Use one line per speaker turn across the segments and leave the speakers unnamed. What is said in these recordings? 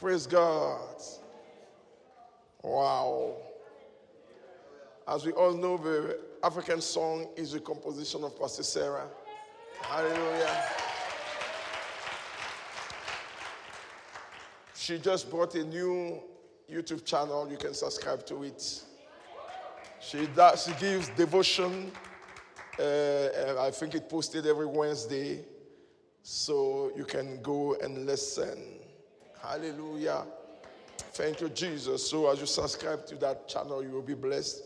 Praise God. Wow. As we all know, the African song is a composition of Pastor Sarah. Hallelujah. She just brought a new YouTube channel. You can subscribe to it. She does, she gives devotion. Uh, I think it posted every Wednesday, so you can go and listen. Hallelujah. Thank you, Jesus. So as you subscribe to that channel, you will be blessed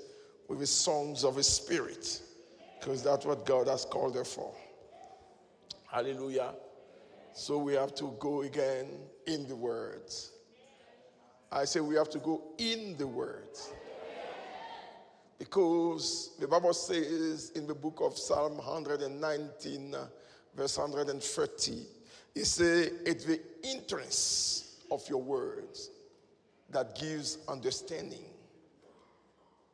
with the songs of the Spirit, because that's what God has called her for. Hallelujah. So we have to go again in the words. I say we have to go in the words. Because the Bible says in the book of Psalm 119, verse 130, it says, It's the entrance of your words that gives understanding.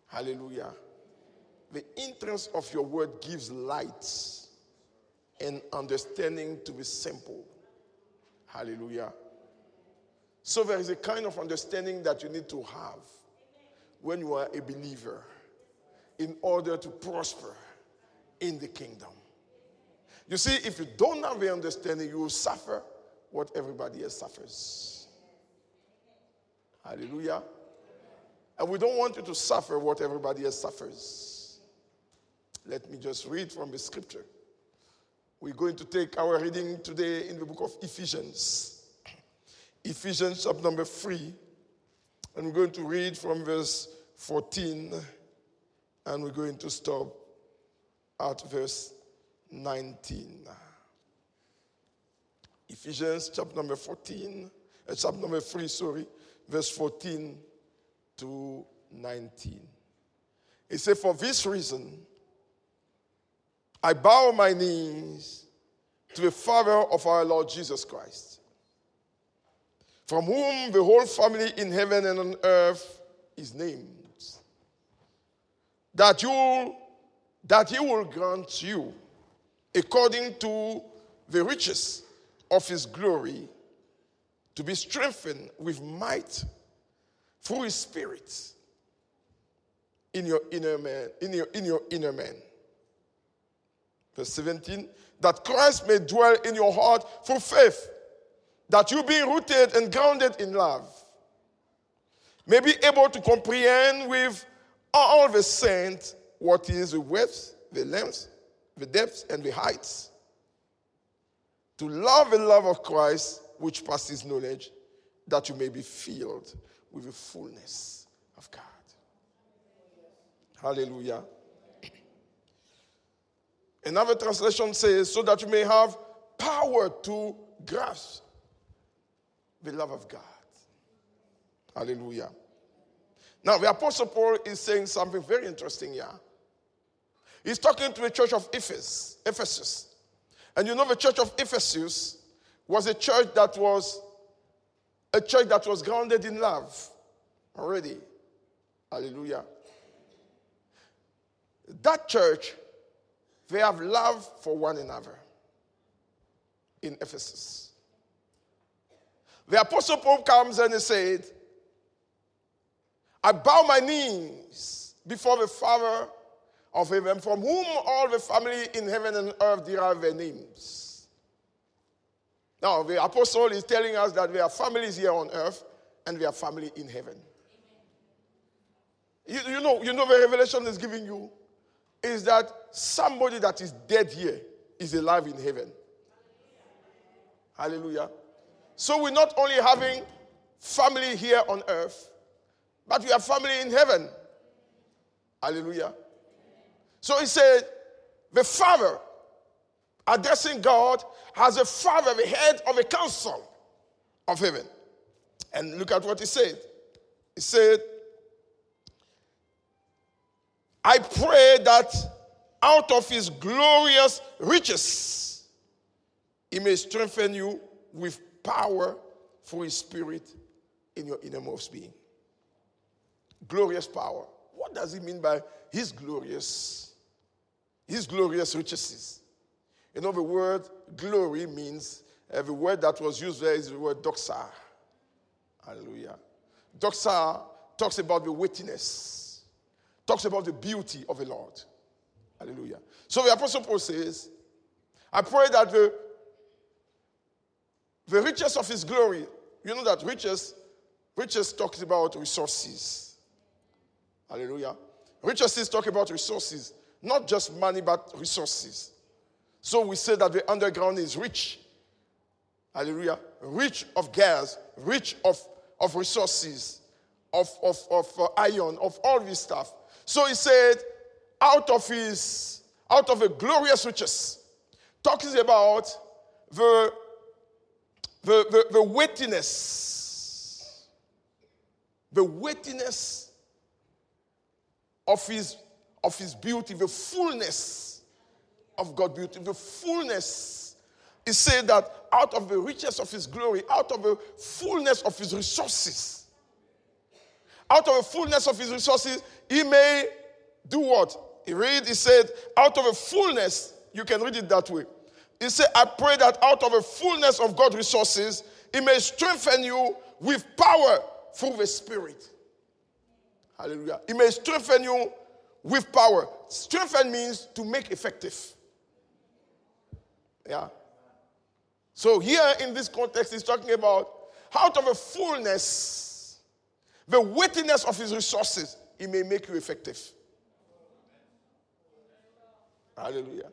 Hallelujah. The entrance of your word gives light and understanding to be simple. Hallelujah. So there is a kind of understanding that you need to have when you are a believer in order to prosper in the kingdom. You see, if you don't have the understanding, you will suffer what everybody else suffers. Hallelujah. And we don't want you to suffer what everybody else suffers. Let me just read from the scripture. We're going to take our reading today in the book of Ephesians. Ephesians chapter number 3. And we're going to read from verse 14 and we're going to stop at verse 19. Ephesians chapter number 14, uh, chapter number 3, sorry, verse 14 to 19. He says, For this reason, I bow my knees to the Father of our Lord Jesus Christ, from whom the whole family in heaven and on earth is named that you that he will grant you according to the riches of his glory to be strengthened with might through his spirit in your inner man in your, in your inner man verse 17 that christ may dwell in your heart through faith that you being rooted and grounded in love may be able to comprehend with all the saints what is the width, the length, the depth, and the heights. To love the love of Christ, which passes knowledge, that you may be filled with the fullness of God. Hallelujah. Another translation says, so that you may have power to grasp the love of God. Hallelujah. Now, the Apostle Paul is saying something very interesting here. He's talking to the church of Ephesus. Ephesus. And you know, the church of Ephesus was a church that was a church that was grounded in love already. Hallelujah. That church, they have love for one another in Ephesus. The Apostle Paul comes and he said, I bow my knees before the Father of heaven, from whom all the family in heaven and earth derive their names. Now, the apostle is telling us that there are families here on earth and there are family in heaven. You, you, know, you know, the revelation is giving you is that somebody that is dead here is alive in heaven. Hallelujah. So we're not only having family here on earth, but we have family in heaven. Hallelujah. So he said, the Father, addressing God, as a Father, the head of a council of heaven. And look at what he said. He said, I pray that out of his glorious riches, he may strengthen you with power for his spirit in your innermost being glorious power. What does he mean by his glorious, his glorious riches? You know, the word glory means, every word that was used there is the word doxa. Hallelujah. Doxa talks about the weightiness, talks about the beauty of the Lord. Hallelujah. So the Apostle Paul says, I pray that the, the riches of his glory, you know that riches, riches talks about resources. Hallelujah. Riches talk about resources, not just money, but resources. So we say that the underground is rich. Hallelujah. Rich of gas, rich of, of resources, of, of, of uh, iron, of all this stuff. So he said, out of his, out of a glorious riches, talking about the, the, the, the weightiness, the weightiness of his, of his beauty, the fullness of God's beauty, the fullness. He said that out of the riches of his glory, out of the fullness of his resources, out of the fullness of his resources, he may do what? He read, he said, out of the fullness, you can read it that way. He said, I pray that out of the fullness of God's resources, he may strengthen you with power through the Spirit. Hallelujah. He may strengthen you with power. Strengthen means to make effective. Yeah. So here in this context, he's talking about out of a fullness, the weightiness of his resources, he may make you effective. Hallelujah.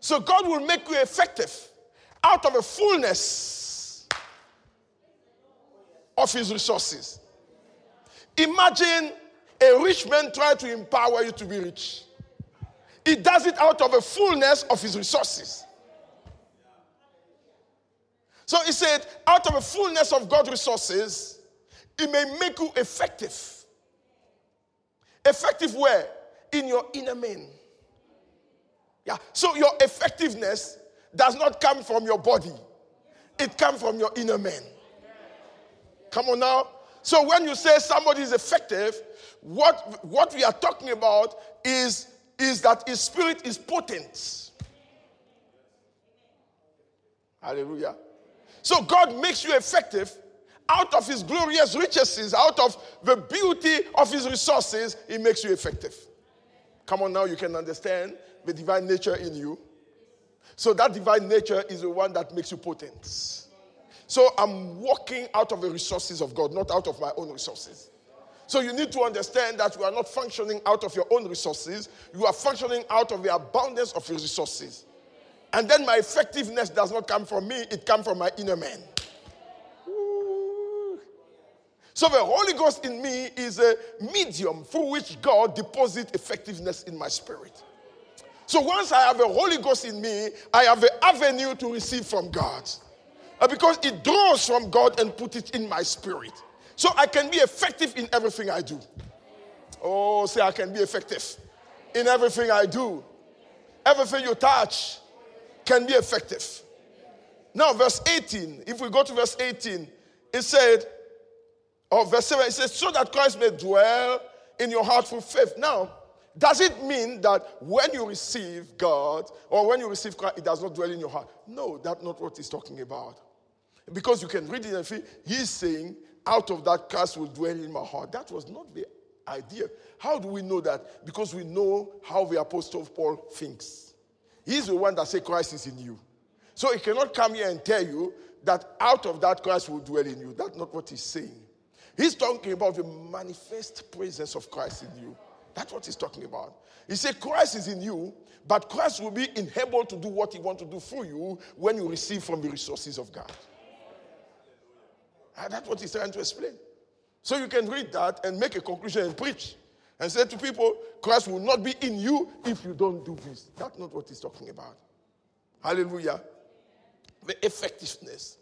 So God will make you effective out of a fullness of his resources. Imagine a rich man trying to empower you to be rich. He does it out of a fullness of his resources. So he said, out of the fullness of God's resources, it may make you effective. Effective where? In your inner man. Yeah. So your effectiveness does not come from your body, it comes from your inner man. Come on now. So when you say somebody is effective, what, what we are talking about is, is that his spirit is potent. Hallelujah. So God makes you effective out of his glorious riches, out of the beauty of his resources, he makes you effective. Come on now, you can understand the divine nature in you. So that divine nature is the one that makes you potent. So I'm walking out of the resources of God, not out of my own resources. So you need to understand that you are not functioning out of your own resources, you are functioning out of the abundance of your resources. And then my effectiveness does not come from me, it comes from my inner man. So the Holy Ghost in me is a medium through which God deposits effectiveness in my spirit. So once I have the Holy Ghost in me, I have an avenue to receive from God. Uh, because it draws from God and put it in my spirit. So I can be effective in everything I do. Oh, say I can be effective in everything I do. Everything you touch can be effective. Now, verse 18, if we go to verse 18, it said, or verse 7, it says, so that Christ may dwell in your heart through faith. Now, does it mean that when you receive God or when you receive Christ, it does not dwell in your heart? No, that's not what he's talking about. Because you can read it and feel he's saying, out of that Christ will dwell in my heart. That was not the idea. How do we know that? Because we know how the Apostle Paul thinks. He's the one that said Christ is in you. So he cannot come here and tell you that out of that Christ will dwell in you. That's not what he's saying. He's talking about the manifest presence of Christ in you. That's what he's talking about. He said Christ is in you, but Christ will be enabled to do what he wants to do through you when you receive from the resources of God. And that's what he's trying to explain. So you can read that and make a conclusion and preach and say to people, Christ will not be in you if you don't do this. That's not what he's talking about. Hallelujah. The effectiveness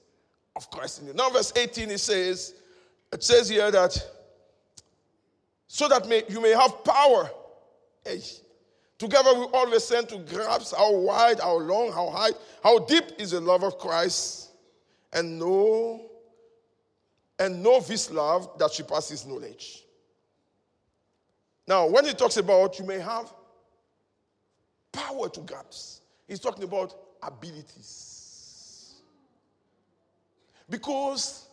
of Christ in you. Now, verse 18, it says, it says here that so that may, you may have power. Hey, together we always send to grasp how wide, how long, how high, how deep is the love of Christ, and know and know this love that surpasses knowledge. Now, when he talks about you may have power to grasp, he's talking about abilities. Because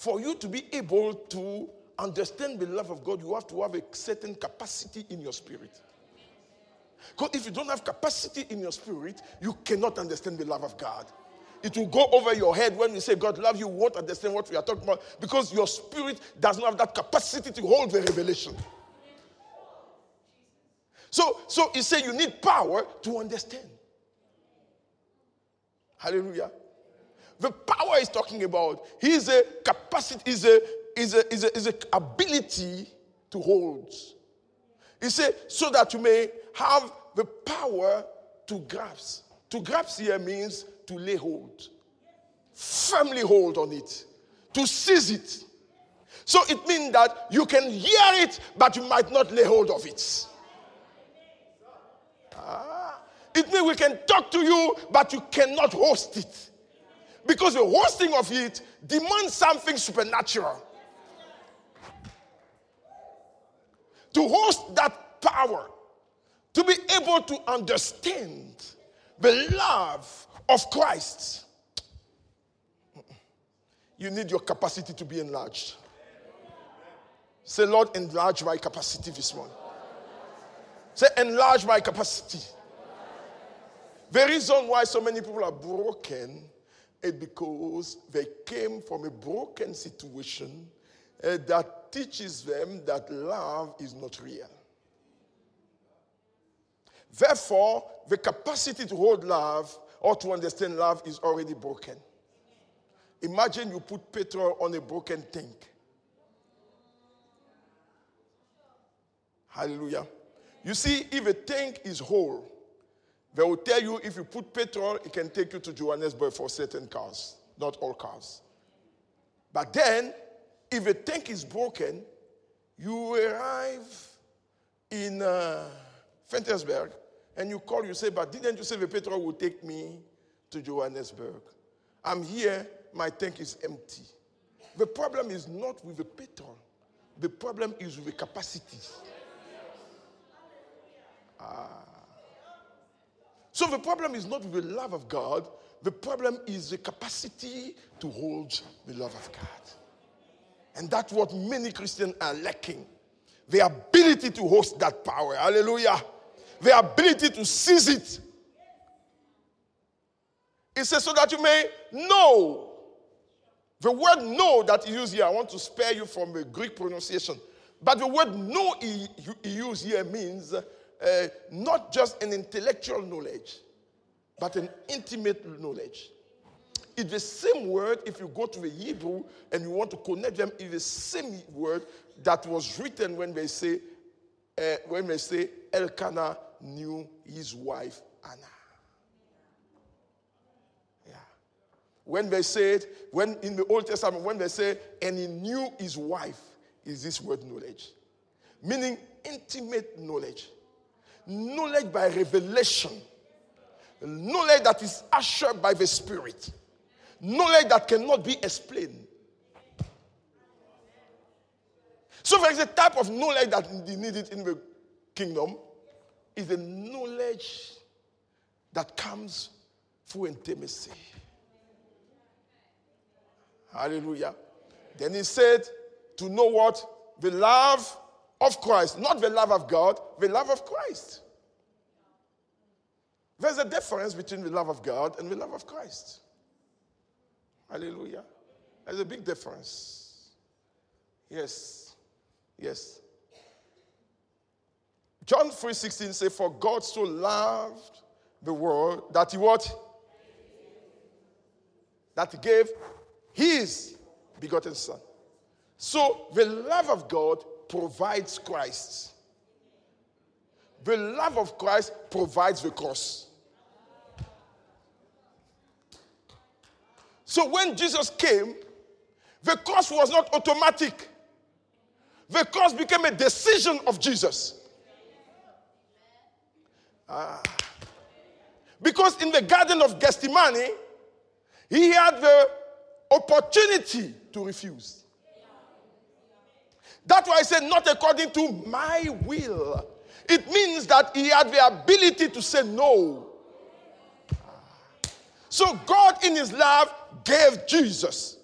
For you to be able to understand the love of God, you have to have a certain capacity in your spirit. Because if you don't have capacity in your spirit, you cannot understand the love of God. It will go over your head when we say God love you, won't understand what we are talking about because your spirit does not have that capacity to hold the revelation. So, so he said you need power to understand. Hallelujah. The power he's talking about, is a capacity, is a is a is a is a ability to hold. He said, so that you may have the power to grasp. To grasp here means to lay hold, firmly hold on it, to seize it. So it means that you can hear it, but you might not lay hold of it. It means we can talk to you, but you cannot host it. Because the hosting of it demands something supernatural. To host that power, to be able to understand the love of Christ, you need your capacity to be enlarged. Say, Lord, enlarge my capacity this morning. Say, enlarge my capacity. The reason why so many people are broken is because they came from a broken situation uh, that teaches them that love is not real. Therefore, the capacity to hold love or to understand love is already broken. Imagine you put petrol on a broken tank. Hallelujah. You see, if a tank is whole, they will tell you if you put petrol, it can take you to Johannesburg for certain cars, not all cars. But then, if a tank is broken, you arrive in uh, and you call, you say, But didn't you say the petrol will take me to Johannesburg? I'm here, my tank is empty. The problem is not with the petrol, the problem is with the capacity. Ah. So the problem is not with the love of God, the problem is the capacity to hold the love of God. And that's what many Christians are lacking the ability to host that power. Hallelujah. The ability to seize it. It says, so that you may know. The word know that he used here, I want to spare you from the Greek pronunciation. But the word know he, he used here means uh, not just an intellectual knowledge, but an intimate knowledge. It's the same word if you go to the Hebrew and you want to connect them, it's the same word that was written when they say, uh, when they say Elkanah knew his wife Anna. Yeah. When they said, when in the Old Testament, when they say, and he knew his wife, is this word knowledge. Meaning intimate knowledge. Knowledge by revelation. Knowledge that is ushered by the Spirit. Knowledge that cannot be explained. So there is a type of knowledge that is needed in the kingdom is the knowledge that comes through intimacy. Hallelujah. Then he said, to know what? The love of Christ, not the love of God, the love of Christ. There's a difference between the love of God and the love of Christ. Hallelujah. There's a big difference. Yes. Yes. John 3:16 says, For God so loved the world that he what? That he gave his begotten son. So the love of God provides Christ. The love of Christ provides the cross. So when Jesus came, the cross was not automatic. The cross became a decision of Jesus. Ah. Because in the Garden of Gethsemane, he had the opportunity to refuse. That's why I said, not according to my will. It means that he had the ability to say no. So God, in his love, gave Jesus.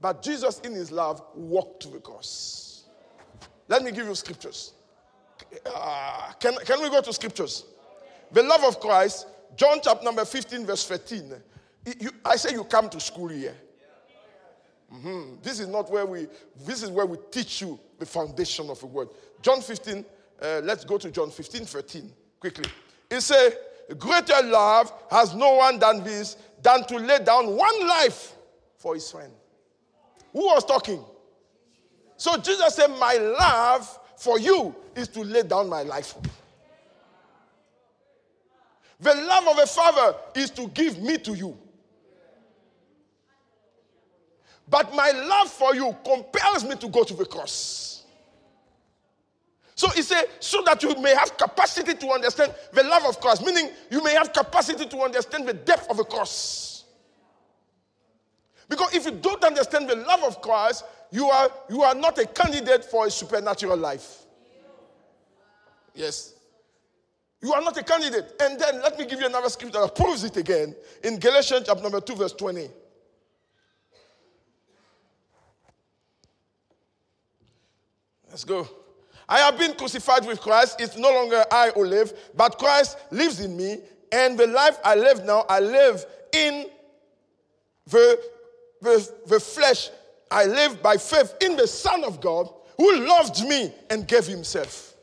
But Jesus, in his love, walked to the cross. Let me give you scriptures. Uh, can, can we go to scriptures? The love of Christ, John chapter number 15, verse 13. You, I say you come to school here. Mm-hmm. This is not where we, this is where we teach you the foundation of the word. John 15, uh, let's go to John 15, 13, quickly. It says, Greater love has no one than this, than to lay down one life for his friend. Who was talking? So Jesus said, My love for you is to lay down my life for you. The love of a father is to give me to you. But my love for you compels me to go to the cross. So he said, so that you may have capacity to understand the love of Christ, meaning you may have capacity to understand the depth of the cross. Because if you don't understand the love of Christ, you are, you are not a candidate for a supernatural life. Yes. You are not a candidate. And then let me give you another scripture that proves it again in Galatians chapter number 2, verse 20. Let's go. I have been crucified with Christ. It's no longer I who live, but Christ lives in me. And the life I live now, I live in the, the, the flesh. I live by faith in the Son of God who loved me and gave himself.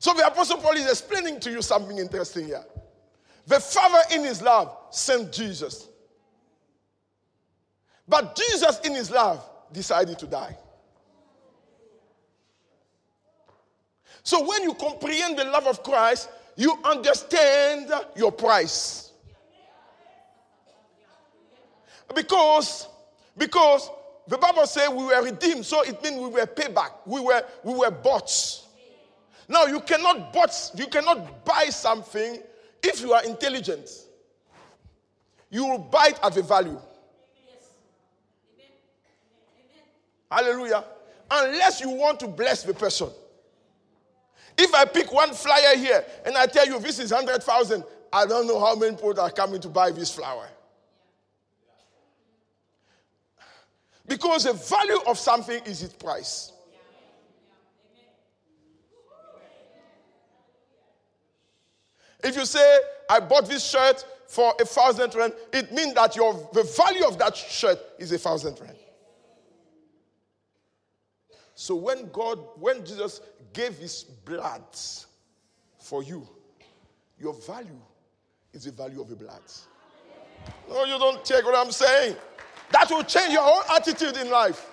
So the Apostle Paul is explaining to you something interesting here. The Father in his love sent Jesus. But Jesus in his love decided to die. So when you comprehend the love of Christ, you understand your price. Because, because the Bible says we were redeemed, so it means we were paid back. We were, we were bought. Now you cannot bought, you cannot buy something if you are intelligent. You will buy it at the value. Hallelujah. Unless you want to bless the person. If I pick one flyer here and I tell you this is 100,000, I don't know how many people are coming to buy this flower. Because the value of something is its price. If you say, I bought this shirt for a thousand rand, it means that your, the value of that shirt is a thousand rand. So when God, when Jesus gave his blood for you, your value is the value of the blood. No, you don't take what I'm saying. That will change your whole attitude in life.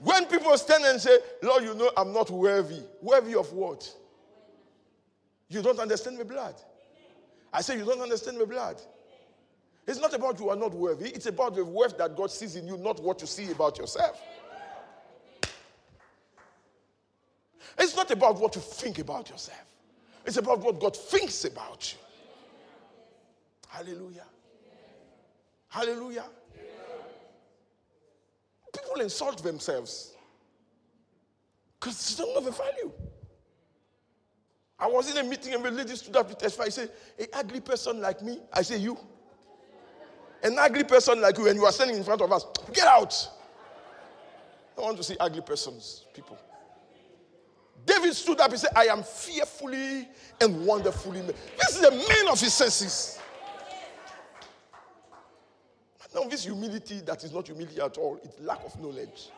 When people stand and say, Lord, you know I'm not worthy. Worthy of what? You don't understand the blood. I say, You don't understand the blood. It's not about you are not worthy, it's about the worth that God sees in you, not what you see about yourself. It's not about what you think about yourself, it's about what God thinks about you. Hallelujah. Hallelujah. People insult themselves because they don't know the value. I was in a meeting and the lady stood up to testify. I said, An ugly person like me. I say, You. An ugly person like you, and you are standing in front of us. Get out. I want to see ugly persons, people. David stood up and said, I am fearfully and wonderfully made. This is the man of his senses. Now, this humility that is not humility at all, it's lack of knowledge.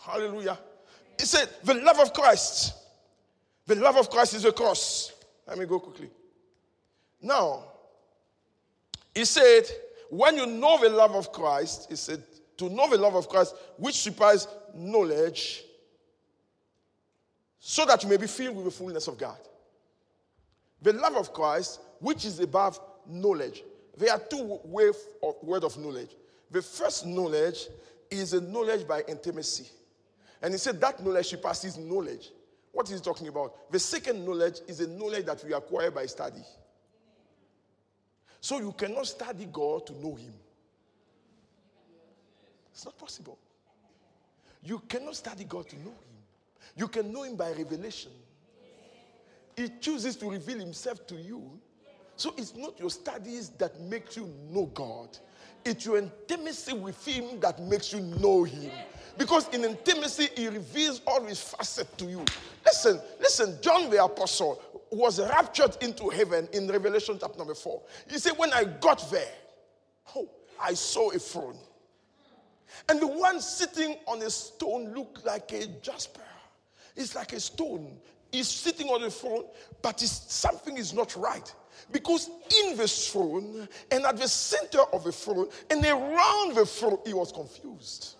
Hallelujah. He said, The love of Christ. The love of Christ is a cross. Let me go quickly. Now, he said, when you know the love of Christ, he said, to know the love of Christ, which supplies knowledge, so that you may be filled with the fullness of God. The love of Christ, which is above knowledge. There are two ways of word of knowledge. The first knowledge is a knowledge by intimacy. And he said that knowledge surpasses knowledge. What is he talking about? The second knowledge is a knowledge that we acquire by study. So you cannot study God to know him. It's not possible. You cannot study God to know Him. You can know Him by revelation. He chooses to reveal Himself to you So it's not your studies that make you know God. It's your intimacy with Him that makes you know Him. Because in intimacy, He reveals all His facets to you. Listen, listen, John the Apostle was raptured into heaven in Revelation chapter number 4. He said, When I got there, oh, I saw a throne. And the one sitting on a stone looked like a jasper. It's like a stone. He's sitting on the throne, but something is not right. Because in the throne and at the center of the throne and around the throne, he was confused.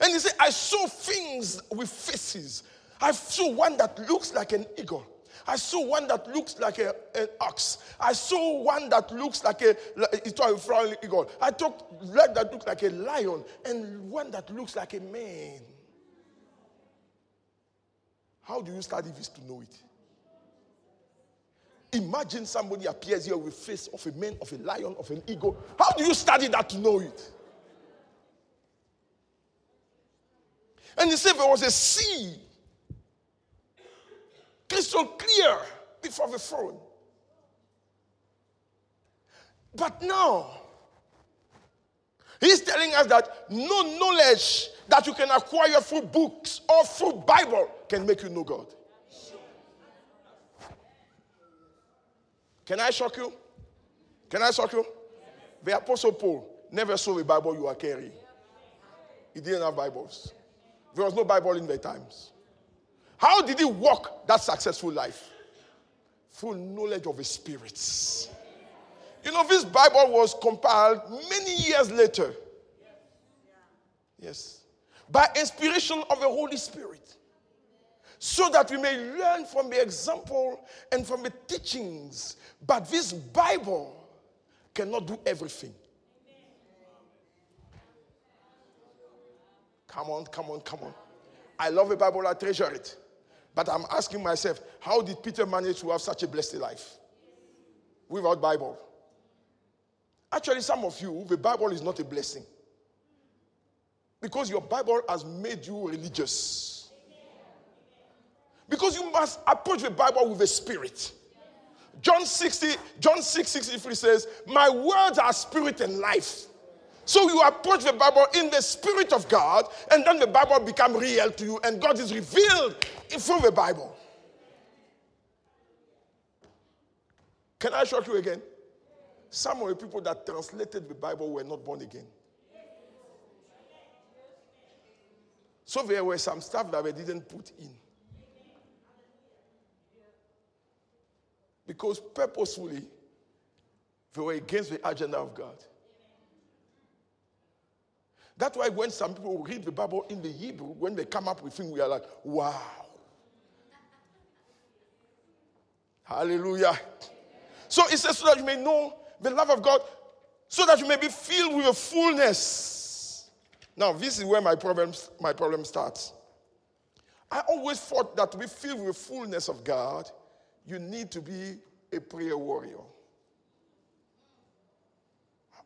And he said, I saw things with faces. I saw one that looks like an eagle. I saw one that looks like a, an ox. I saw one that looks like a, it's a flying eagle. I saw one that looks like a lion and one that looks like a man. How do you study this to know it? Imagine somebody appears here with face of a man, of a lion, of an eagle. How do you study that to know it? And he said there was a sea, crystal clear before the throne. But now, he's telling us that no knowledge that you can acquire through books or through Bible can make you know God. Can I shock you? Can I shock you? The Apostle Paul never saw the Bible you are carrying. He didn't have Bibles. There was no Bible in their times. How did he walk that successful life? Through knowledge of the spirits. You know, this Bible was compiled many years later. Yes. By inspiration of the Holy Spirit. So that we may learn from the example and from the teachings. But this Bible cannot do everything. Come on, come on, come on. I love the Bible, I treasure it. But I'm asking myself, how did Peter manage to have such a blessed life without Bible? Actually, some of you, the Bible is not a blessing. Because your Bible has made you religious. Because you must approach the Bible with a spirit. John 60, John 6 63 says, My words are spirit and life. So you approach the Bible in the Spirit of God, and then the Bible becomes real to you, and God is revealed through the Bible. Can I shock you again? Some of the people that translated the Bible were not born again. So there were some stuff that we didn't put in. Because purposefully, they were against the agenda of God. That's why when some people read the Bible in the Hebrew, when they come up with things, we are like, wow. Hallelujah. So it says, so that you may know the love of God, so that you may be filled with a fullness. Now, this is where my problem, my problem starts. I always thought that to be filled with the fullness of God, you need to be a prayer warrior.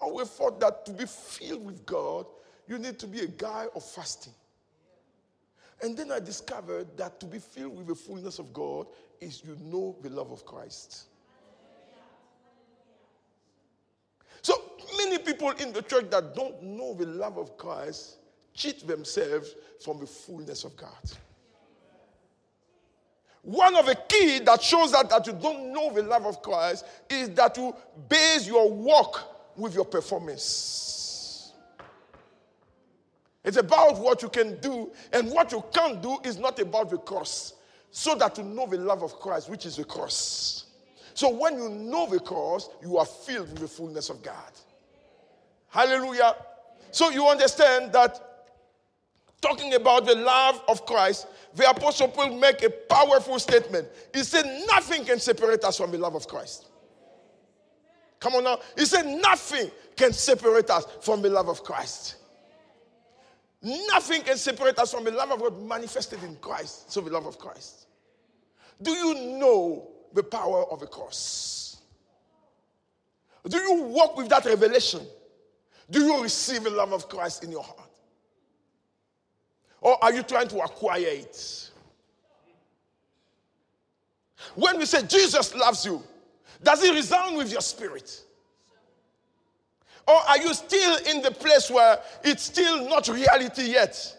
I always thought that to be filled with God, you need to be a guy of fasting. And then I discovered that to be filled with the fullness of God is you know the love of Christ. So many people in the church that don't know the love of Christ cheat themselves from the fullness of God. One of the key that shows that, that you don't know the love of Christ is that you base your walk with your performance. It's about what you can do, and what you can't do is not about the cross. So that you know the love of Christ, which is the cross. So when you know the cross, you are filled with the fullness of God. Hallelujah. So you understand that talking about the love of Christ, the apostle Paul make a powerful statement. He said, Nothing can separate us from the love of Christ. Come on now. He said, Nothing can separate us from the love of Christ. Nothing can separate us from the love of God manifested in Christ. So, the love of Christ. Do you know the power of the cross? Do you walk with that revelation? Do you receive the love of Christ in your heart? Or are you trying to acquire it? When we say Jesus loves you, does it resound with your spirit? Or are you still in the place where it's still not reality yet?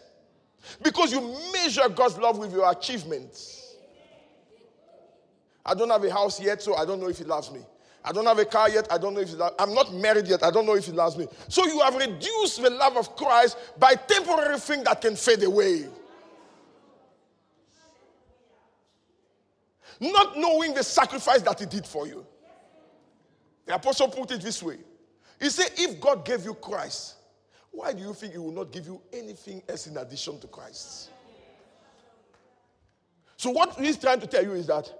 Because you measure God's love with your achievements. I don't have a house yet, so I don't know if He loves me. I don't have a car yet. I don't know if he loves, me. I'm not married yet. I don't know if he loves me. So you have reduced the love of Christ by temporary thing that can fade away. Not knowing the sacrifice that he did for you. The apostle put it this way. He said, if God gave you Christ, why do you think he will not give you anything else in addition to Christ? So what he's trying to tell you is that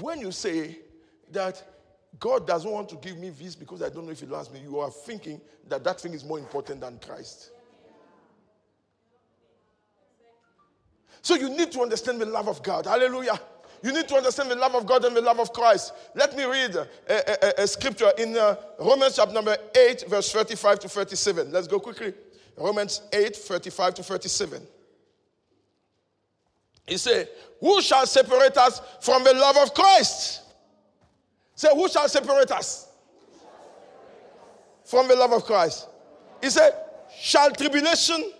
when you say that God doesn't want to give me this because I don't know if He loves me. You are thinking that that thing is more important than Christ. So you need to understand the love of God. Hallelujah. You need to understand the love of God and the love of Christ. Let me read a, a, a scripture in uh, Romans chapter number 8, verse 35 to 37. Let's go quickly. Romans 8, 35 to 37. He said, Who shall separate us from the love of Christ? Say, who shall separate us from the love of Christ? He said, shall tribulation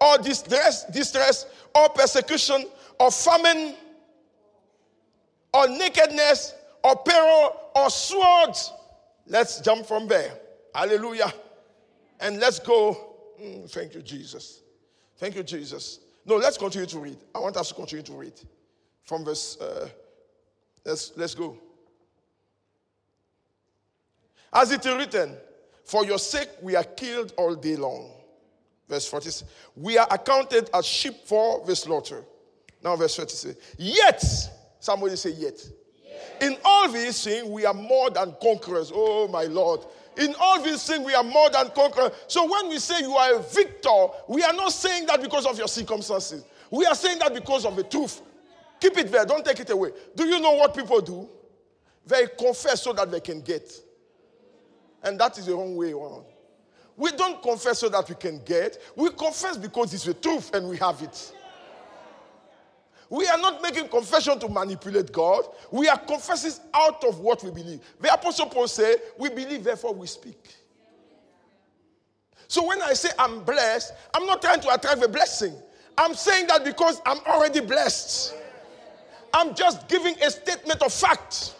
or distress, distress or persecution or famine or nakedness or peril or swords. Let's jump from there. Hallelujah. And let's go. Mm, thank you, Jesus. Thank you, Jesus. No, let's continue to read. I want us to continue to read from verse. Uh, let's let's go. As it is written, For your sake we are killed all day long. Verse 46. We are accounted as sheep for the slaughter. Now, verse 46. Yet, somebody say, Yet. yet. In all these things, we are more than conquerors. Oh, my Lord. In all these things, we are more than conquerors. So, when we say you are a victor, we are not saying that because of your circumstances. We are saying that because of the truth. Keep it there, don't take it away. Do you know what people do? They confess so that they can get. And that is the wrong way around. We don't confess so that we can get. We confess because it's the truth and we have it. We are not making confession to manipulate God. We are confessing out of what we believe. The Apostle Paul said, We believe, therefore we speak. So when I say I'm blessed, I'm not trying to attract a blessing. I'm saying that because I'm already blessed. I'm just giving a statement of fact.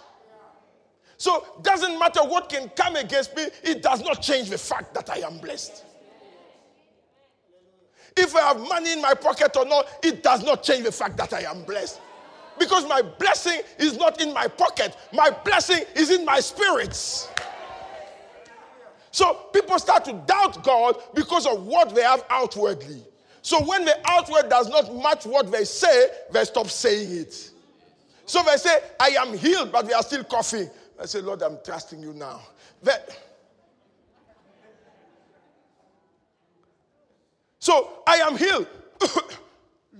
So doesn't matter what can come against me, it does not change the fact that I am blessed. If I have money in my pocket or not, it does not change the fact that I am blessed. Because my blessing is not in my pocket, my blessing is in my spirits. So people start to doubt God because of what they have outwardly. So when the outward does not match what they say, they stop saying it. So they say, I am healed, but they are still coughing. I say, Lord, I'm trusting you now. That, so I am healed.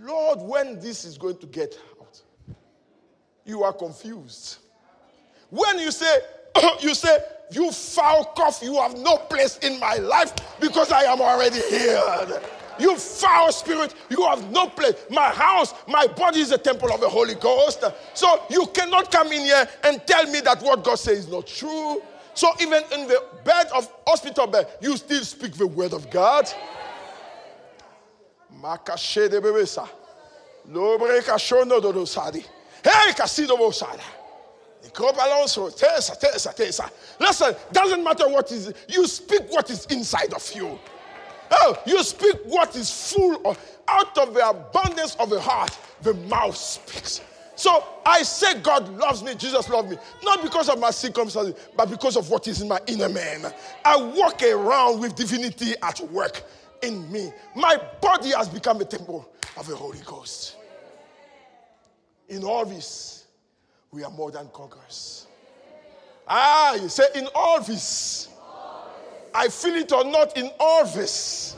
Lord, when this is going to get out, you are confused. When you say, you say, you foul cough, you have no place in my life because I am already healed. You foul spirit, you have no place. My house, my body is a temple of the Holy Ghost. So you cannot come in here and tell me that what God says is not true. So even in the bed of hospital bed, you still speak the word of God. Listen, doesn't matter what is, you speak what is inside of you. Oh, you speak what is full of, out of the abundance of the heart, the mouth speaks. So I say God loves me, Jesus loves me, not because of my circumstances, but because of what is in my inner man. I walk around with divinity at work in me. My body has become a temple of the Holy Ghost. In all this, we are more than conquerors. Ah, you say, in all this, I feel it or not, in all this,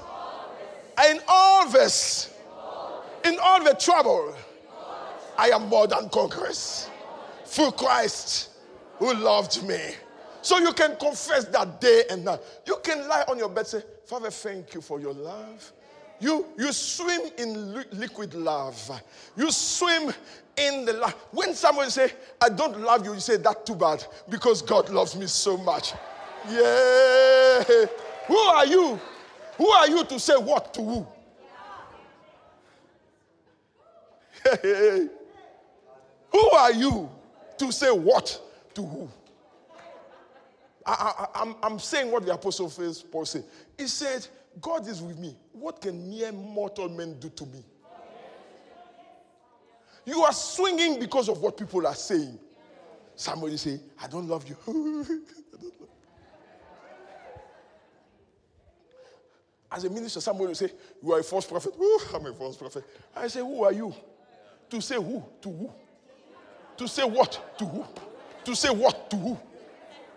in all this, in all the trouble, I am more than conquerors through Christ who loved me. So you can confess that day and night. You can lie on your bed say, Father, thank you for your love. You, you swim in li- liquid love. You swim in the love. When someone say, I don't love you, you say, that too bad because God loves me so much. Yeah. Who are you? Who are you to say what to who? who are you to say what to who? I, am I'm saying what the apostle Paul said. He said, God is with me. What can mere mortal men do to me? You are swinging because of what people are saying. Somebody say, I don't love you. As a minister, somebody will say, You are a false prophet. Ooh, I'm a false prophet. I say, Who are you? To say who? To who? To say what? To who? To say what? To who?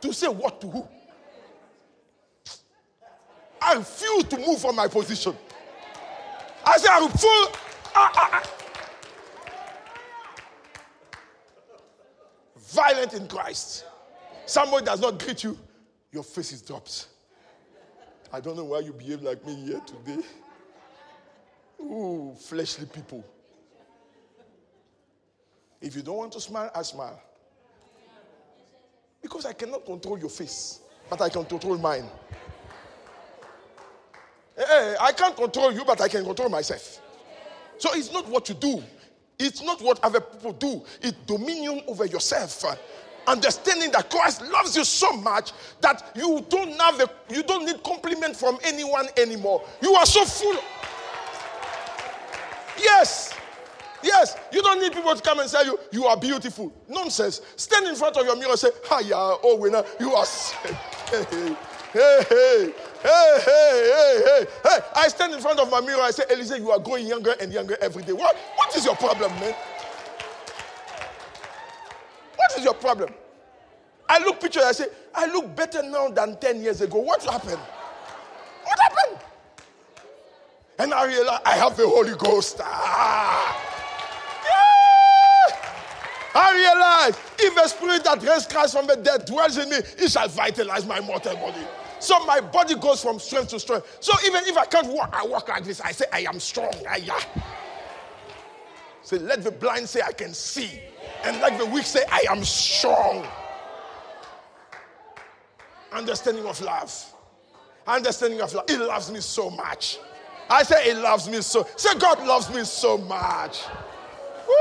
To say what? To who? I refuse to move from my position. I say, I refuse. Ah. Violent in Christ. Somebody does not greet you, your face is dropped. I don't know why you behave like me here today. Ooh, fleshly people. If you don't want to smile, I smile. Because I cannot control your face, but I can control mine. Hey, I can't control you, but I can control myself. So it's not what you do, it's not what other people do, it's dominion over yourself. Understanding that Christ loves you so much that you don't have a, you don't need compliment from anyone anymore. You are so full. Yes. Yes, you don't need people to come and say you, you are beautiful. Nonsense. Stand in front of your mirror and say, Hiya, oh winner, you are hey, hey, hey, hey, hey, hey, hey, hey. I stand in front of my mirror, I say, Elise, you are growing younger and younger every day. What, what is your problem, man? What is your problem? I look pictures, I say, I look better now than 10 years ago. What happened? What happened? And I realize I have the Holy Ghost. Ah. I realize if the spirit that raised Christ from the dead dwells in me, it shall vitalize my mortal body. So my body goes from strength to strength. So even if I can't walk, I walk like this. I say, I am strong. I, yeah. Say, let the blind say, I can see. And let the weak say, I am strong. Understanding of love. Understanding of love. It loves me so much. I say, It loves me so. Say, God loves me so much. Woo,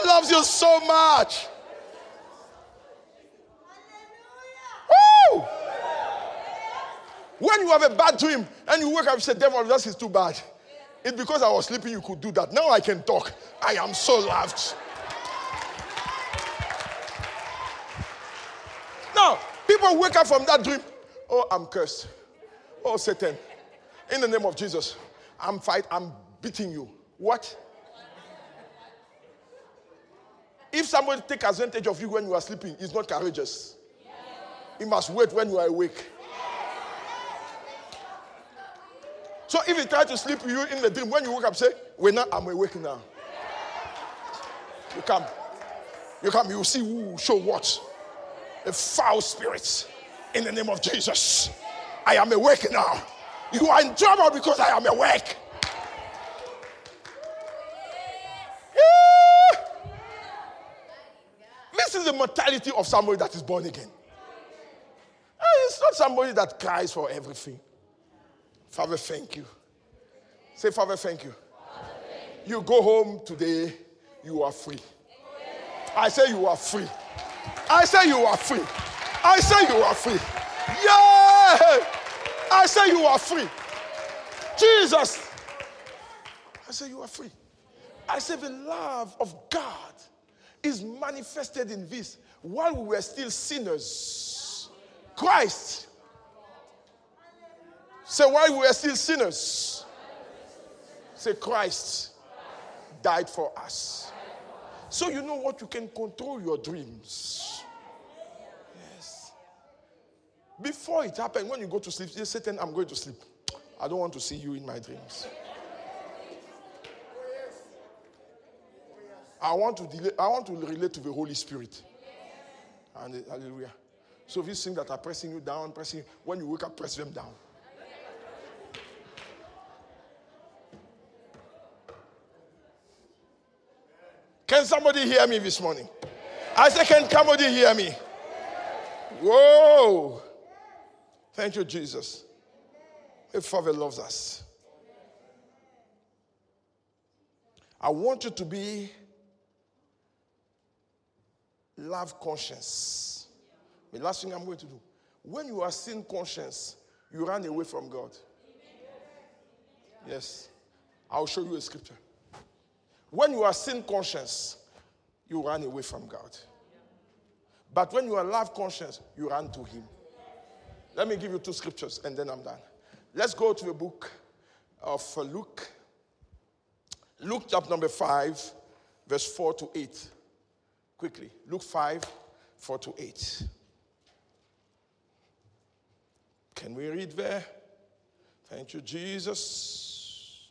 he loves you so much. When you have a bad dream and you wake up and say, Devil, this is too bad. It's because I was sleeping, you could do that. Now I can talk. I am so loved. Now, people wake up from that dream. Oh, I'm cursed. Oh, Satan. In the name of Jesus, I'm fight, I'm beating you. What? If somebody take advantage of you when you are sleeping, he's not courageous. He must wait when you are awake. So if he try to sleep you in the dream, when you wake up, say, "When I'm awake now." You come, you come, you see who show what, the foul spirits. In the name of Jesus, I am awake now. You are in trouble because I am awake. This is the mortality of somebody that is born again. Eh, it's not somebody that cries for everything. Father, thank you. Say, Father, thank you. Father, thank you. you go home today, you are free. I say you are free. I say you are free. I say you are free. Yeah! I say you are free. Jesus. I say you are free. I say the love of God is manifested in this. While we were still sinners, Christ. Say, while we were still sinners, say, Christ died for us. So you know what? You can control your dreams. Yes. Before it happened, when you go to sleep, you say, Satan, I'm going to sleep. I don't want to see you in my dreams. I want to delay, I want to relate to the Holy Spirit. And hallelujah. So these things that are pressing you down, pressing when you wake up, press them down. Can somebody hear me this morning? I say, Can somebody hear me? Whoa. Thank you, Jesus. The Father loves us. I want you to be love conscious. The last thing I'm going to do. When you are sin conscious, you run away from God. Yes. I'll show you a scripture. When you are sin conscious, you run away from God. But when you are love conscious, you run to Him. Let me give you two scriptures and then I'm done. Let's go to the book of Luke. Luke chapter number 5, verse 4 to 8. Quickly. Luke 5, 4 to 8. Can we read there? Thank you, Jesus.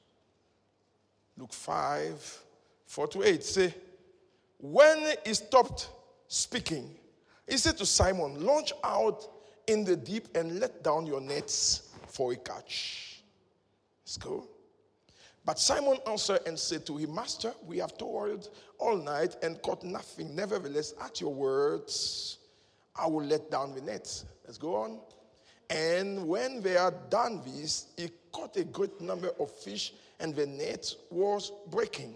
Luke 5, 4 to 8. Say, when he stopped speaking, he said to Simon, Launch out in the deep and let down your nets for a catch. Let's go. But Simon answered and said to him, Master, we have toiled all night and caught nothing. Nevertheless, at your words, I will let down the nets. Let's go on. And when they had done this, he caught a great number of fish, and the net was breaking.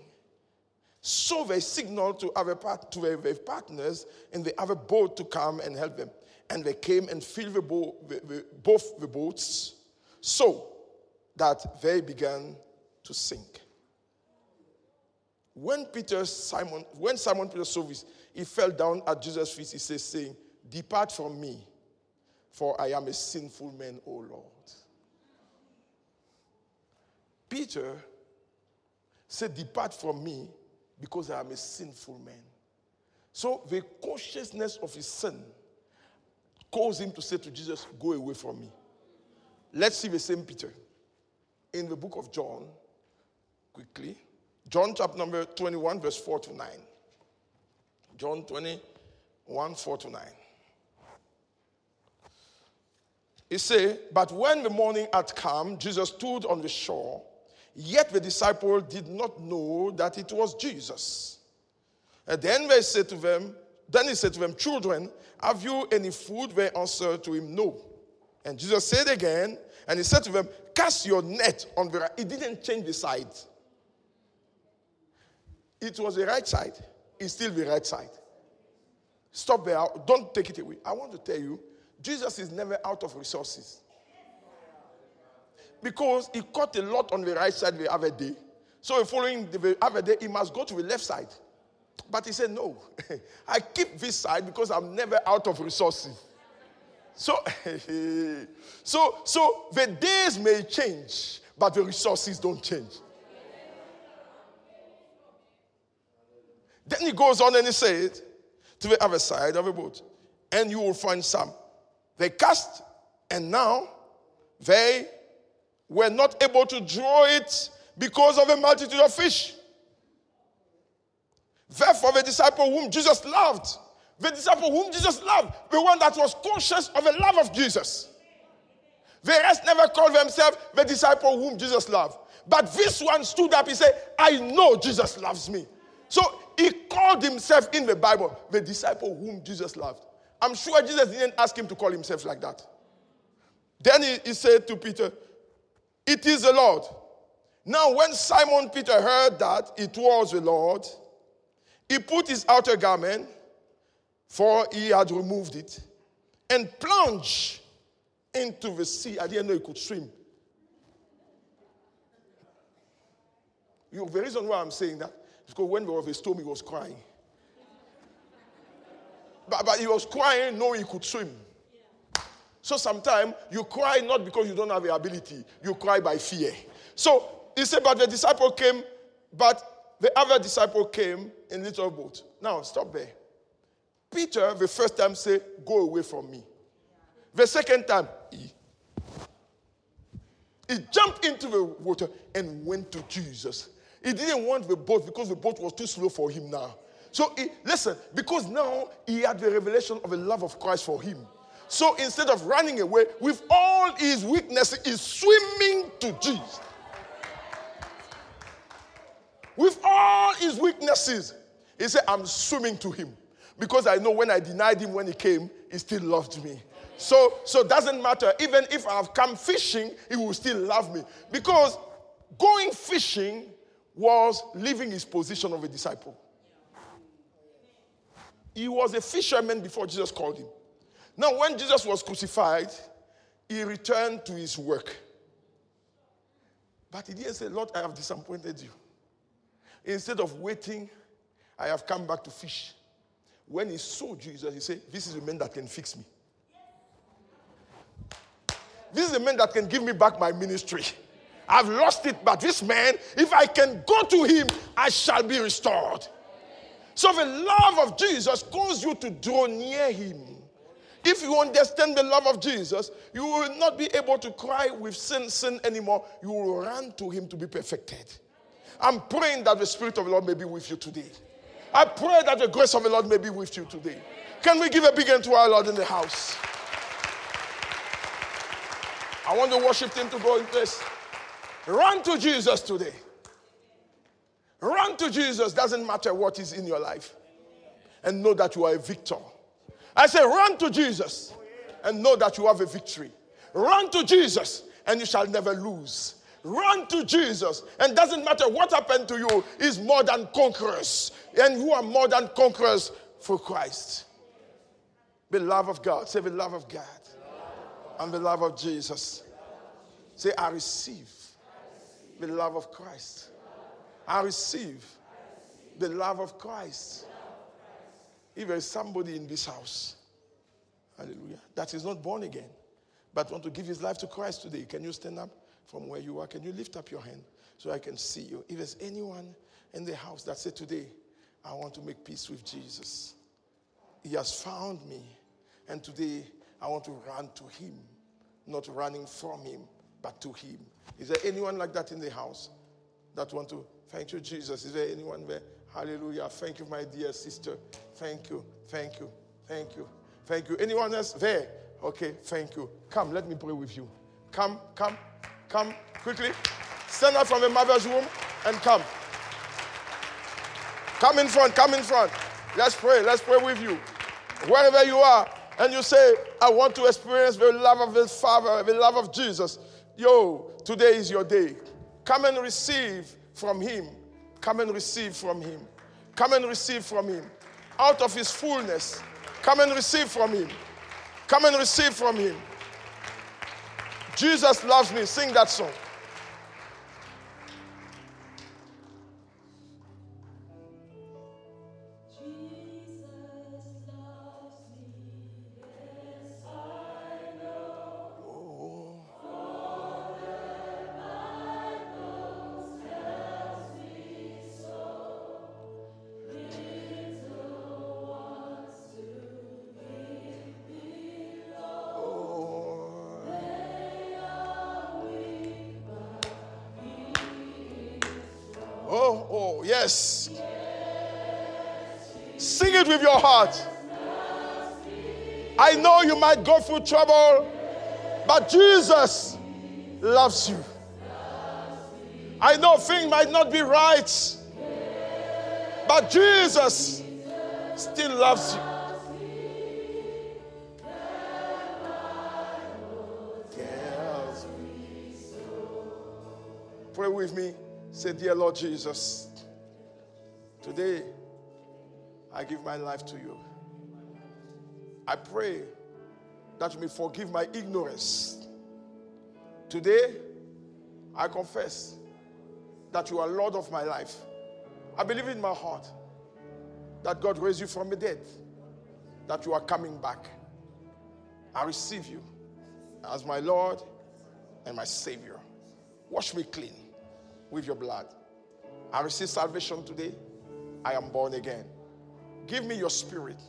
So they signaled to other part, to their partners in the other boat to come and help them. And they came and filled the bo- the, the, both the boats so that they began to sink. When Peter, Simon, when Simon Peter saw this, he fell down at Jesus' feet. He says, saying, Depart from me, for I am a sinful man, O Lord. Peter said, Depart from me, because I am a sinful man. So the consciousness of his sin caused him to say to Jesus, Go away from me. Let's see the same Peter in the book of John, quickly. John chapter number 21, verse 4 to 9. John 21, 4 to 9. He say, But when the morning had come, Jesus stood on the shore, yet the disciple did not know that it was Jesus. And then they said to them, then he said to them, Children, have you any food? They answered to him, No. And Jesus said again, and he said to them, Cast your net on the right. He didn't change the side. It was the right side. It's still the right side. Stop there. Don't take it away. I want to tell you, Jesus is never out of resources. Because he caught a lot on the right side the other day. So following the other day, he must go to the left side. But he said, No, I keep this side because I'm never out of resources. So, so, so the days may change, but the resources don't change. Then he goes on and he says to the other side of the boat, and you will find some. They cast, and now they were not able to draw it because of a multitude of fish. Therefore, the disciple whom Jesus loved, the disciple whom Jesus loved, the one that was conscious of the love of Jesus. The rest never called themselves the disciple whom Jesus loved. But this one stood up, he said, I know Jesus loves me. So he called himself in the Bible the disciple whom Jesus loved. I'm sure Jesus didn't ask him to call himself like that. Then he, he said to Peter, It is the Lord. Now, when Simon Peter heard that it was the Lord, he put his outer garment, for he had removed it, and plunged into the sea. I didn't know he could swim. You the reason why I'm saying that is because when there was a storm, he was crying. But, but he was crying knowing he could swim. So sometimes you cry not because you don't have the ability, you cry by fear. So he said, But the disciple came, but the other disciple came in little boat. Now stop there. Peter, the first time, said, Go away from me. The second time, he, he jumped into the water and went to Jesus. He didn't want the boat because the boat was too slow for him now. So he, listen, because now he had the revelation of the love of Christ for him. So instead of running away with all his weaknesses, he's swimming to Jesus. With all his weaknesses, He said, I'm swimming to him because I know when I denied him when he came, he still loved me. So, so doesn't matter. Even if I've come fishing, he will still love me. Because going fishing was leaving his position of a disciple. He was a fisherman before Jesus called him. Now, when Jesus was crucified, he returned to his work. But he didn't say, Lord, I have disappointed you. Instead of waiting, I have come back to fish. When he saw Jesus, he said, This is the man that can fix me. This is the man that can give me back my ministry. I've lost it, but this man, if I can go to him, I shall be restored. So the love of Jesus calls you to draw near him. If you understand the love of Jesus, you will not be able to cry with sin, sin anymore. You will run to him to be perfected. I'm praying that the Spirit of the Lord may be with you today. I pray that the grace of the Lord may be with you today. Can we give a big hand to our Lord in the house? I want the worship team to go in place. Run to Jesus today. Run to Jesus, doesn't matter what is in your life. And know that you are a victor. I say, run to Jesus and know that you have a victory. Run to Jesus and you shall never lose. Run to Jesus and doesn't matter what happened to you, is more than conquerors. And you are more than conquerors for Christ. The love of God. Say the love of God. And the love of Jesus. Say, I receive the love of Christ. I receive the love of Christ. If there is somebody in this house, hallelujah, that is not born again, but want to give his life to Christ today, can you stand up from where you are? Can you lift up your hand so I can see you? If there's anyone in the house that said today, I want to make peace with Jesus. He has found me, and today I want to run to him, not running from him, but to him. Is there anyone like that in the house that want to thank you, Jesus? Is there anyone there? Hallelujah. Thank you, my dear sister. Thank you. Thank you. Thank you. Thank you. Anyone else there? Okay, thank you. Come, let me pray with you. Come, come, come quickly. Stand up from the mother's womb and come. Come in front, come in front. Let's pray. Let's pray with you. Wherever you are, and you say, I want to experience the love of the Father, the love of Jesus. Yo, today is your day. Come and receive from Him. Come and receive from Him. Come and receive from Him. Out of His fullness. Come and receive from Him. Come and receive from Him. Jesus loves me. Sing that song. You might go through trouble, but Jesus loves you. I know things might not be right, but Jesus still loves you. Pray with me. Say, Dear Lord Jesus. Today, I give my life to you. I pray that you may forgive my ignorance. Today, I confess that you are Lord of my life. I believe in my heart that God raised you from the dead, that you are coming back. I receive you as my Lord and my Savior. Wash me clean with your blood. I receive salvation today. I am born again. Give me your spirit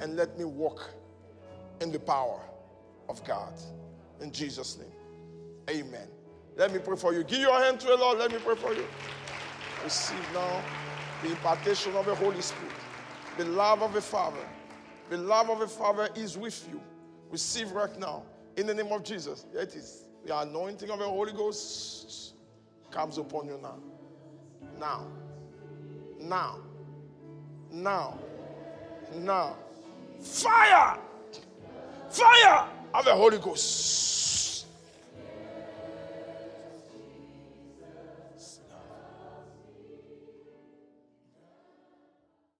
and let me walk in the power of God. In Jesus' name. Amen. Let me pray for you. Give your hand to the Lord. Let me pray for you. Receive now the impartation of the Holy Spirit, the love of the Father. The love of the Father is with you. Receive right now in the name of Jesus. There it is. The anointing of the Holy Ghost comes upon you now. Now now. Now. Now. Fire! Fire of the Holy Ghost.